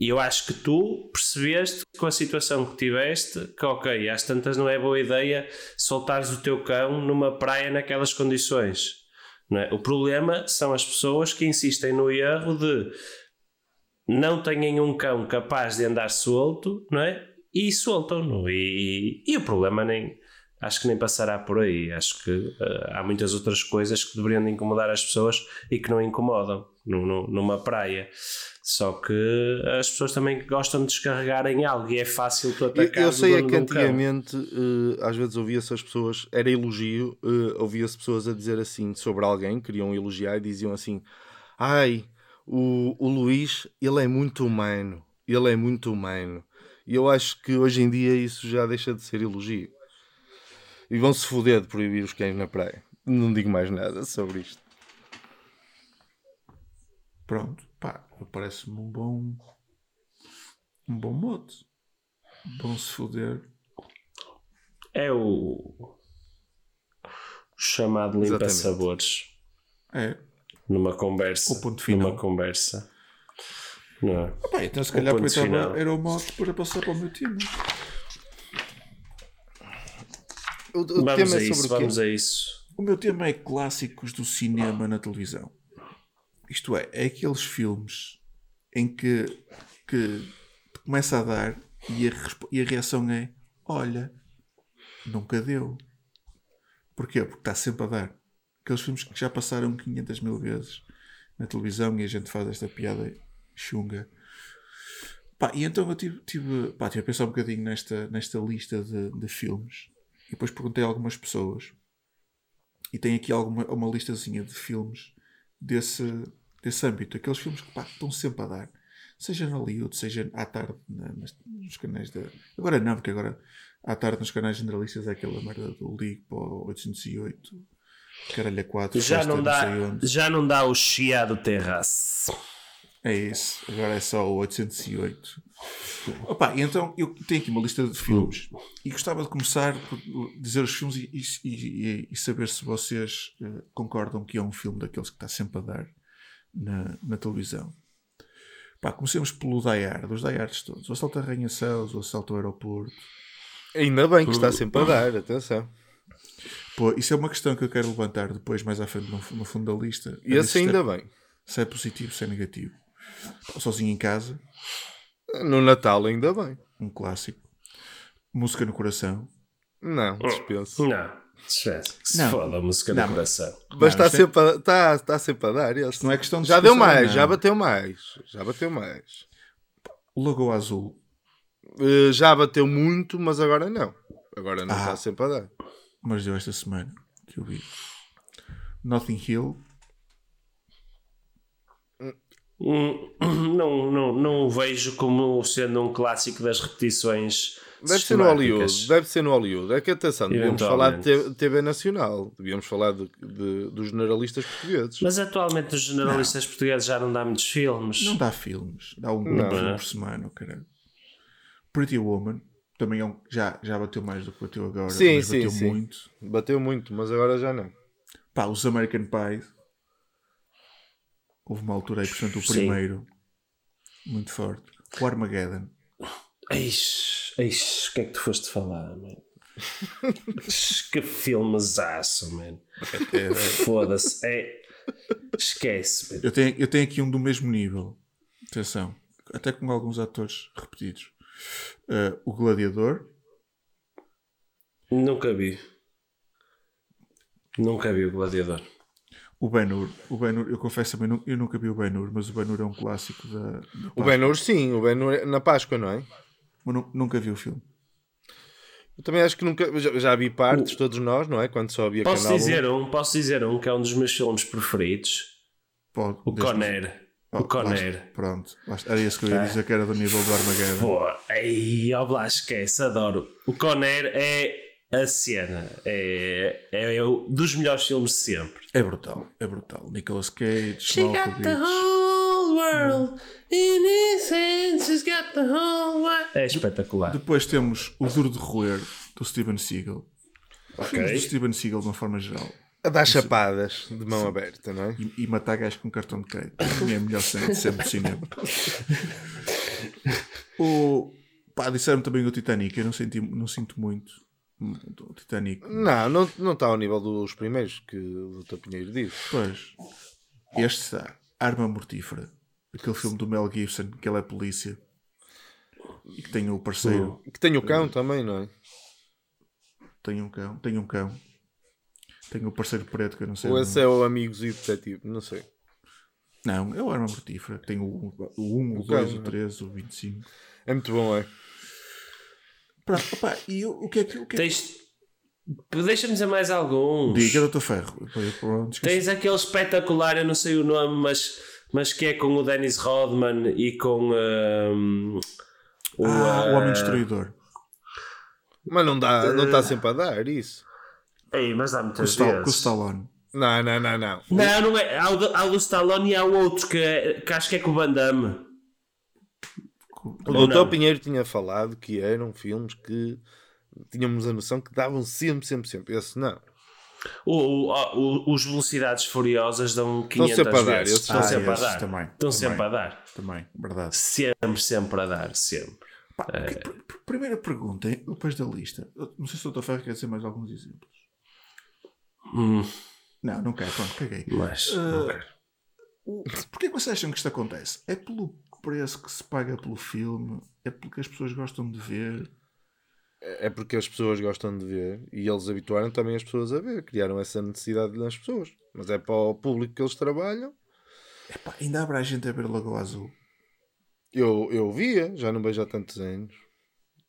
e eu acho que tu percebeste com a situação que tiveste que, ok, às tantas não é boa ideia soltares o teu cão numa praia naquelas condições. Não é? O problema são as pessoas que insistem no erro de não têm um cão capaz de andar solto, não é? E soltam-no. E, e o problema nem. Acho que nem passará por aí. Acho que eh, há muitas outras coisas que deveriam de incomodar as pessoas e que não incomodam nu- nu- numa praia. Só que as pessoas também gostam de descarregar em algo e é fácil tu Eu, atacar eu sei é que antigamente, eh, às vezes ouvia-se as pessoas, era elogio, eh, ouvia-se pessoas a dizer assim sobre alguém, queriam elogiar e diziam assim: Ai, o, o Luís, ele é muito humano, ele é muito humano. E eu acho que hoje em dia isso já deixa de ser elogio. E vão-se foder de proibir os cães na praia. Não digo mais nada sobre isto. Pronto, pá, parece-me um bom. Um bom mote. Bom se foder. É o, o chamado limpa-sabores É. numa conversa. O ponto final. Numa conversa. Não é? Pá, então se O calhar aproveitava era o mote para passar para o meu time. O, o tema Vamos é a sobre isso, o quê? vamos a isso. O meu tema é clássicos do cinema na televisão. Isto é, é aqueles filmes em que, que começa a dar e a, e a reação é: olha, nunca deu. Porquê? Porque está sempre a dar. Aqueles filmes que já passaram 500 mil vezes na televisão e a gente faz esta piada chunga. Pá, e então eu tive, tive, pá, tive a pensar um bocadinho nesta, nesta lista de, de filmes e depois perguntei a algumas pessoas e tem aqui alguma, uma listazinha de filmes desse, desse âmbito. Aqueles filmes que pá, estão sempre a dar. Seja na Hollywood, seja à tarde na- nos canais da. Agora não, porque agora à tarde nos canais generalistas é aquela merda do League para o 808, caralho a 4, Já festa, não, dá, onde. já não dá o chiado terraço. É isso, agora é só o 808. Opa, então eu tenho aqui uma lista de filmes e gostava de começar por dizer os filmes e, e- e- saber se vocês eh, concordam que é um filme daqueles que está sempre a dar na, na televisão. Pá, comecemos pelo Die Hard, os Die Hards todos. O assalto a Arranha-Céus, o assalto ao aeroporto. Ainda bem que está sempre a dar, atenção. Pô, isso é uma questão que eu quero levantar depois, mais à frente, no, no fundo da lista. E esse Se ainda bem. Se é positivo, se é negativo. Sozinho em casa, No Natal ainda bem. um clássico. Música no coração. Não, dispenso. Não, se Não. foda a música Não, no coração. Mas está sempre, a, está, está sempre a dar. Esse. Não é questão de Já deu mais, não. já bateu mais. Já bateu mais. Lagoa Azul. Eh, já bateu muito, mas agora não. Agora não Ah. está sempre a dar. mas deu esta semana que eu vi. Notting Hill. Hum, Não, não, não o vejo como sendo um clássico das repetições. Deve ser no. Hollywood, deve ser no Hollywood. É que atenção, devíamos falar de TV Nacional, devíamos falar de, de- dos generalistas portugueses. Mas atualmente os generalistas portugueses já não dá muitos filmes. Não dá filmes. Dá um Não. filme por semana, caralho. Pretty Woman. Também é um, já, já bateu mais do que bateu agora. Sim, mas sim, bateu sim. muito. Bateu muito, mas agora já não. Pá, os American Pie. Houve uma altura aí, portanto, o Sim. primeiro. Muito forte. O Armageddon. Eis, eis, o que é que tu foste falar, man? que filmesaço, man. Foda-se. É... Esquece, man. Eu tenho, eu tenho aqui um do mesmo nível. Atenção. Até com alguns atores repetidos. Uh, o Gladiador. Nunca vi. Nunca vi o Gladiador. O Ben-Hur. O Ben-Hur, eu confesso também, eu nunca vi o Ben-Hur, mas o Ben-Hur é um clássico da. da O. Ben-Hur, sim, o Ben-Hur é na Páscoa, não é? Mas nu- nunca vi o filme. Eu também acho que nunca. Já, já vi partes, todos nós, não é? Quando só havia Posso canal. dizer um, posso dizer um que é um dos meus filmes preferidos. Pode, O Conner. Oh, O Conner. Pronto. está. Era isso que eu ia dizer que era do nível do Armageddon. Pô, ai, ó Blas, esquece, adoro. O Conner é a cena. É, é, o dos melhores filmes de sempre. É brutal. É brutal. Nicolas Cage, She got the Malkovich. whole world in his hands. She's got the whole world. É espetacular. Depois temos O Duro de Roer, do Steven Seagal. Os filmes Ok. do Steven Seagal, de uma forma geral. A dar chapadas de mão aberta, não é? E, e matar gajos com cartão de crédito. É a melhor cena de sempre do cinema. o, pá, disseram também o Titanic. Eu não, senti, não sinto muito o Titanic. Não, não, não está ao nível dos primeiros que o Dr. Pinheiro disse. Pois, este está. Arma Mortífera. Aquele filme do Mel Gibson, que ele é polícia. E que tem o parceiro. Que tem o cão também, não é? Tem um cão. Tem um cão. Tem o parceiro preto, que eu não sei. Ou esse é o Amigos e o Detetive, não sei. Não, é o Arma Mortífera. Tem o 1, o, um, o O cão, 2, o né? 3, o 25. É muito bom, é? Pronto, opá, e o, o que é que. O que é que... Tens... Deixa-me dizer mais alguns. Diga, Dr. Ferro. Tens aquele espetacular, eu não sei o nome, mas, mas que é com o Dennis Rodman e com um, o, Ah, o Homem uh, Destruidor. Mas não dá, não está sempre a dar isso. Ei, mas o, muitas Stal- com o vezes. Stallone. Não, não, não, não. Não, não é. Há o, do- há o Stallone e há o outro que, é- que acho que é com o Van Damme. O não? Pinheiro tinha falado que eram filmes que tínhamos a noção que davam sempre, sempre, sempre. Esse não. O, o- o- os Velocidades Furiosas dão 500 Estão sempre a dar, vezes. Estão Ah, sempre a dar. também, Estão também. sempre a dar. Também, verdade. Sempre, sempre a dar. Sempre. Pá, pr- pr- primeira pergunta, hein, depois da lista. Eu Não sei se o Dr. Ferro quer dizer mais alguns exemplos. Hum, Não, não quero, pronto, caguei. mas. Uh, não quero. Porquê que vocês acham que isto acontece? É pelo, preço que se paga pelo filme é porque as pessoas gostam de ver. É porque as pessoas gostam de ver e eles habituaram também as pessoas a ver, criaram essa necessidade nas pessoas. Mas é para o público que eles trabalham. Epá, ainda haverá gente a ver Lagoa Azul. Eu, eu via, já não vejo há tantos anos.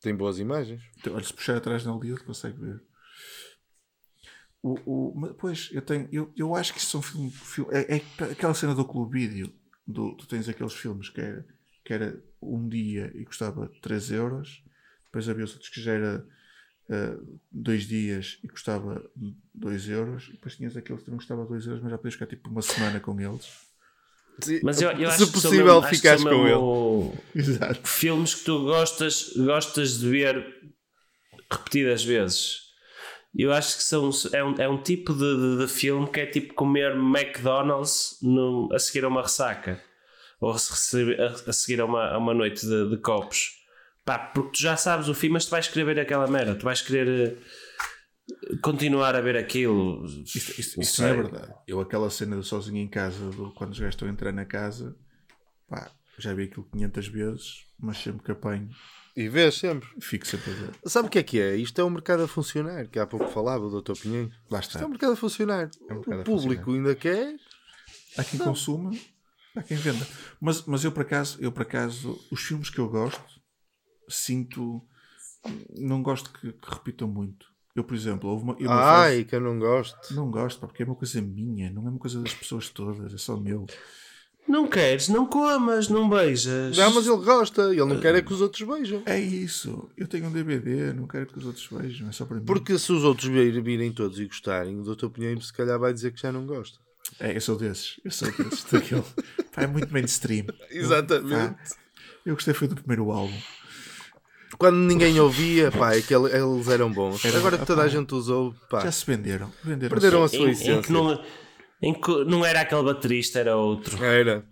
Tem boas imagens. Então, olha, se puxar atrás na Lido consegue ver. O, o, mas, pois, eu tenho. Eu, eu acho que isso são filme, filme- é, é aquela cena do clube vídeo. Do, tu tens aqueles filmes que era, que era um dia e custava 3 euros. Depois havia os outros que já era eh, dois dias e custava 2 euros. E depois tinhas aqueles que também custava 2 euros, mas já podias ficar tipo uma semana com eles. Mas eu, eu Se acho que são possível, mesmo- acho que ficares são com ele. mesmo Exato. Filmes que tu gostas, gostas de ver repetidas vezes. Eu acho que são, é, um, é um tipo de, de- de filme que é tipo comer McDonald's no- a seguir a uma ressaca ou a, a- a seguir a uma, a uma noite de, de copos. Pá, porque tu já sabes o fim, mas tu vais querer ver aquela merda, tu vais querer eh, continuar a ver aquilo. Isto, isto, Não isto não é verdade. Eu, aquela cena do sozinho em casa, do, quando os gajos estão a entrar na casa, pá, já vi aquilo 500 vezes, mas sempre que apanho, E vês sempre. fico sempre a ver. Sabe o que é que é? Isto é um mercado a funcionar, que há pouco falava o Dr. Pinheiro. Lá Isto está. é um mercado a funcionar. É um mercado o público ainda quer. Há quem consuma, há quem venda. Mas, mas eu, por acaso, eu, por acaso, os filmes que eu gosto, sinto. Não gosto que, que repitam muito. Eu, por exemplo, houve uma. uma fase- Ai, que eu não gosto. Não gosto, porque é uma coisa minha, não é uma coisa das pessoas todas, é só meu. Não queres, não comas, não beijas. Não, mas ele gosta. Ele não quer é que os outros vejam. É isso. Eu tenho um DVD, não quero que os outros vejam, é só para mim. Porque se os outros vir- virem todos e gostarem, o Dr. Pinheiro se calhar vai dizer que já não gosta. É, eu sou desses. Eu sou desses. daquele. Pá, é muito mainstream. Exatamente. Pá, eu gostei foi do primeiro álbum. Quando ninguém ouvia, pá, é que ele- eles eram bons. Era- Agora que toda a gente usou, pá, Já se venderam. venderam perderam a sua essência. Em que não era aquele baterista, era outro. Era.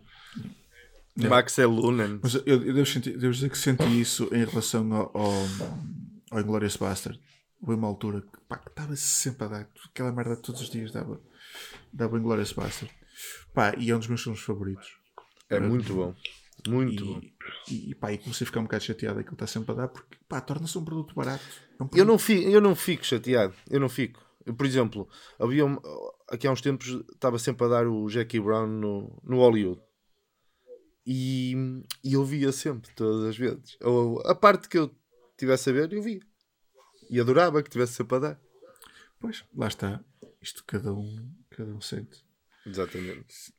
Max é Lunan. Mas eu, eu devo, sentir- devo dizer que senti isso em relação ao, ao, ao Inglourious Bastard. Houve uma altura que pá, estava sempre a dar. Aquela merda todos os dias dava, dava Inglourious Bastard. Pá, e é um dos meus filmes favoritos. É muito bom. Muito bom. E, e, pá, e comecei a ficar um bocado chateado que ele está sempre a dar porque pá, torna-se um produto barato. É um Eu produto- não, fico, eu não fico chateado. Eu não fico. Eu, por exemplo, havia um- aqui há uns tempos estava sempre a dar o Jackie Brown no, no Hollywood. E, e eu via sempre, todas as vezes. Ou, a parte que eu tivesse a ver, eu via. E adorava que tivesse sempre a dar. Pois, lá está. Isto cada um, cada um sente. Exatamente.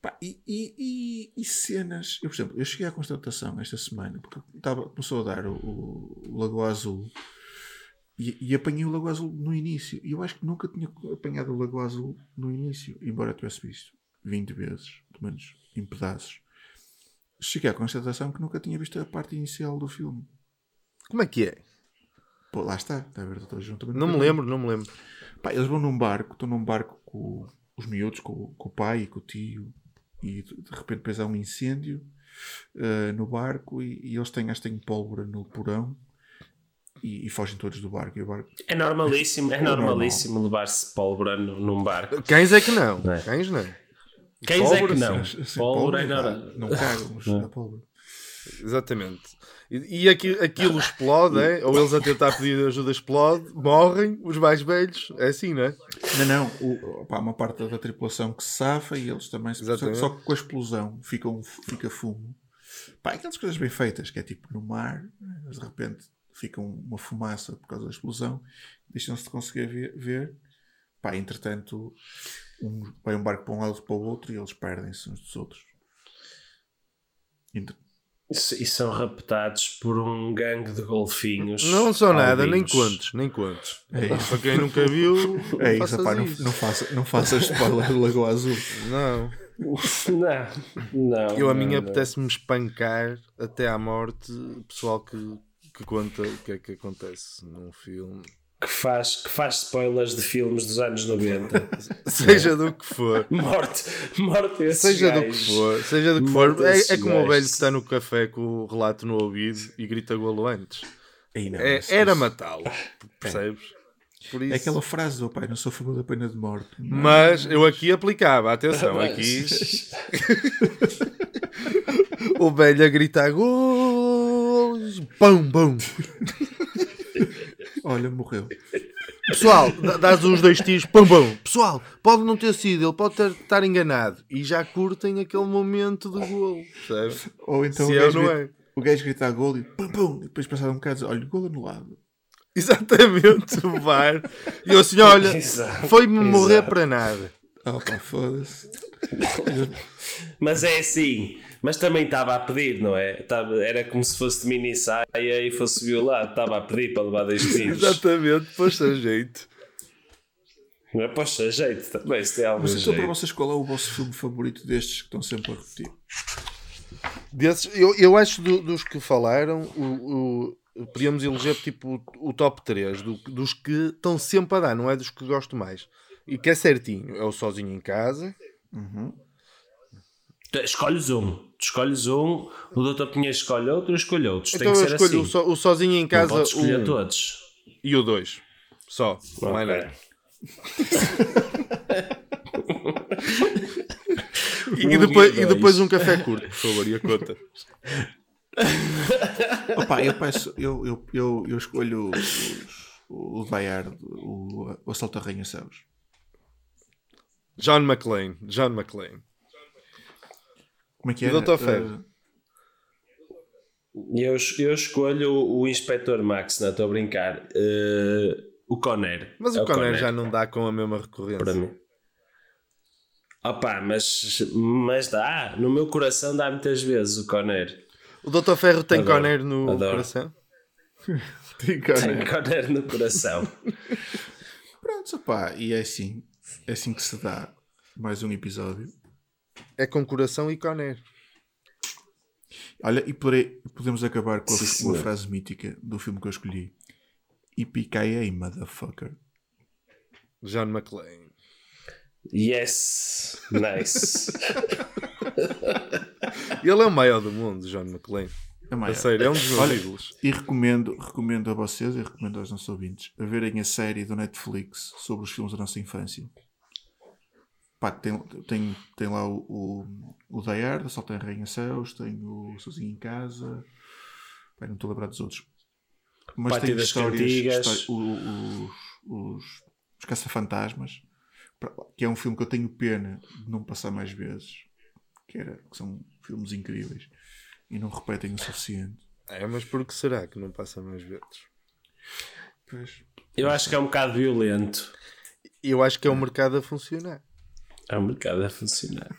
Pá, e, e, e- e cenas. Eu, por exemplo, eu cheguei à constatação esta semana, porque estava, começou a dar o, o Lagoa Azul e, e apanhei o Lagoa Azul no início. E eu acho que nunca tinha apanhado o Lagoa Azul no início, embora tivesse visto 20 vezes, pelo menos em pedaços. Cheguei à constatação que nunca tinha visto a parte inicial do filme. Como é que é? Pô, lá está, está a ver, João também Não me lembro, não me lembro. Pá, eles vão num barco, estão num barco com os miúdos, com, com o pai e com o tio, e de repente depois há um incêndio eh, no barco e, e eles têm, acho que têm pólvora no porão e, e fogem todos do barco. E o barco É normalíssimo, é É normal. normalíssimo levar-se pólvora num barco. Cães é que não. Não é? Cães não. Quem é que Pólvora, não? Sim, sim, Pólvora é normal. não cagam, mas dá pólvora. Exatamente. E, e aqui- aquilo explode, é? ou eles a tentar pedir ajuda explode, morrem, os mais velhos, é assim, não é? Não, não, o, pá, uma parte da tripulação que se safa e eles também se só, Exatamente. só que com a explosão fica, um, fica fumo. Pá, aquelas coisas bem feitas, que é tipo no mar, mas de repente fica um- uma fumaça por causa da explosão, deixam-se de conseguir ver. ver. Pá, entretanto, um, vai um barco para um lado para o outro e eles perdem-se uns dos outros. Entre- E, são raptados por um gangue de golfinhos. Não são nada, nem contes, nem contes. É isso. Para quem nunca viu, É isso, faças pá, não, isso. não, faça, não faças spoiler do Lagoa Azul. Não. Não, não. Eu a não, mim não. apetece-me espancar até à morte o pessoal que, que conta o que é que acontece num filme. Que faz, que faz spoilers de filmes dos anos 90. Seja do que for. morte, morte esses Seja do que for, seja do que Morte for. É, é como o velho que está no café com o relato no ouvido e grita golo antes. Não, É, era matá-lo, percebes? Por isso. É aquela frase do pai, não sou a favor da pena de morte. Mas eu aqui aplicava, atenção, aqui O velho a gritar gols. Pão, pão. Olha, morreu. Pessoal, dá- dás uns dois tiros, pão, pão. Pessoal, pode não ter sido, ele pode ter, estar enganado. E já curtem aquele momento do golo. Sabe? Ou então Se o, é ou gajo não grita, é. o gajo grita a gol e pum pum. E depois passado um bocado diz, olha, gol anulado. Exatamente, o VAR. E eu assim, olha, foi-me morrer para nada. Oh pá, foda-se. Mas é assim, mas também estava a pedir, não é? Estava- era como se fosse de mini saia e fosse violado, estava a pedir para levar dois tiros. Exatamente, poxa jeito. Não é? Poxa, jeito também, se tem algum Mas então para vocês qual é o vosso filme favorito destes que estão sempre a repetir? Desses, eu, eu acho do- dos que falaram, o, o- podíamos eleger tipo o, o top 3 do- dos que estão sempre a dar, não é dos que gosto mais. E que é certinho, é o Sozinho em Casa, Escolhes um, tu escolhes um, o doutor Pinheiro escolhe outro, eu escolho outros. Então Tem eu que ser escolho assim. o, so- o Sozinho em Não Casa podes escolher um todos. e o 2. Só, não é Ok. nada. E, e depois, Um e e depois dois. um café curto, por favor, e a conta. Opa, eu peço, eu, eu, eu, eu escolho os- o Die Hard, o, o Assalto a Rainha Céus. John McClane, John McClane. Como é que é? Dr. Ferro? E Eu, eu escolho o, o Inspector Max, não estou a brincar. Eh, o Conner. Mas É o Conner já não dá com a mesma recorrência. para mim. Opa, mas, mas dá. No meu coração dá muitas vezes o Conner. O Dr. Ferro tem Adoro, Conner no adoro. coração? Tem cara. Tem Conner no coração. Pronto, opá, e é assim. É assim que se dá mais um episódio. É com coração e Conner. Olha, e porei- podemos acabar com a- frase mítica do filme que eu escolhi. Ipikai motherfucker. John McClane. Yes, nice. Ele é o maior do mundo, John McClane. É A sério, é um dos meus Olha, ídolos. E recomendo, recomendo a vocês e recomendo aos nossos ouvintes a verem a série do Netflix sobre os filmes da nossa infância. Pá, tem, tem, tem lá o, o, o Die Hard, Assalto em Rainha Céus, tem o Sozinho em Casa, Pá, não estou a lembrar dos outros. Mas Pátio tem histórias, Cantigas. histó- o- o- os, os, Caça-Fantasmas, que é um filme que eu tenho pena de não passar mais vezes, que, era, que são filmes incríveis e não repetem o suficiente. É, mas por que será que não passa mais vezes? Pois. Eu acho que é um bocado violento. Eu acho que é o mercado a funcionar. É um bocado a funcionar.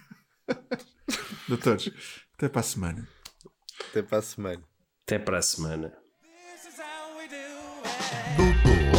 Doutores, até para a semana. Até para a semana. Até para a semana. This is how we do it. Doutor,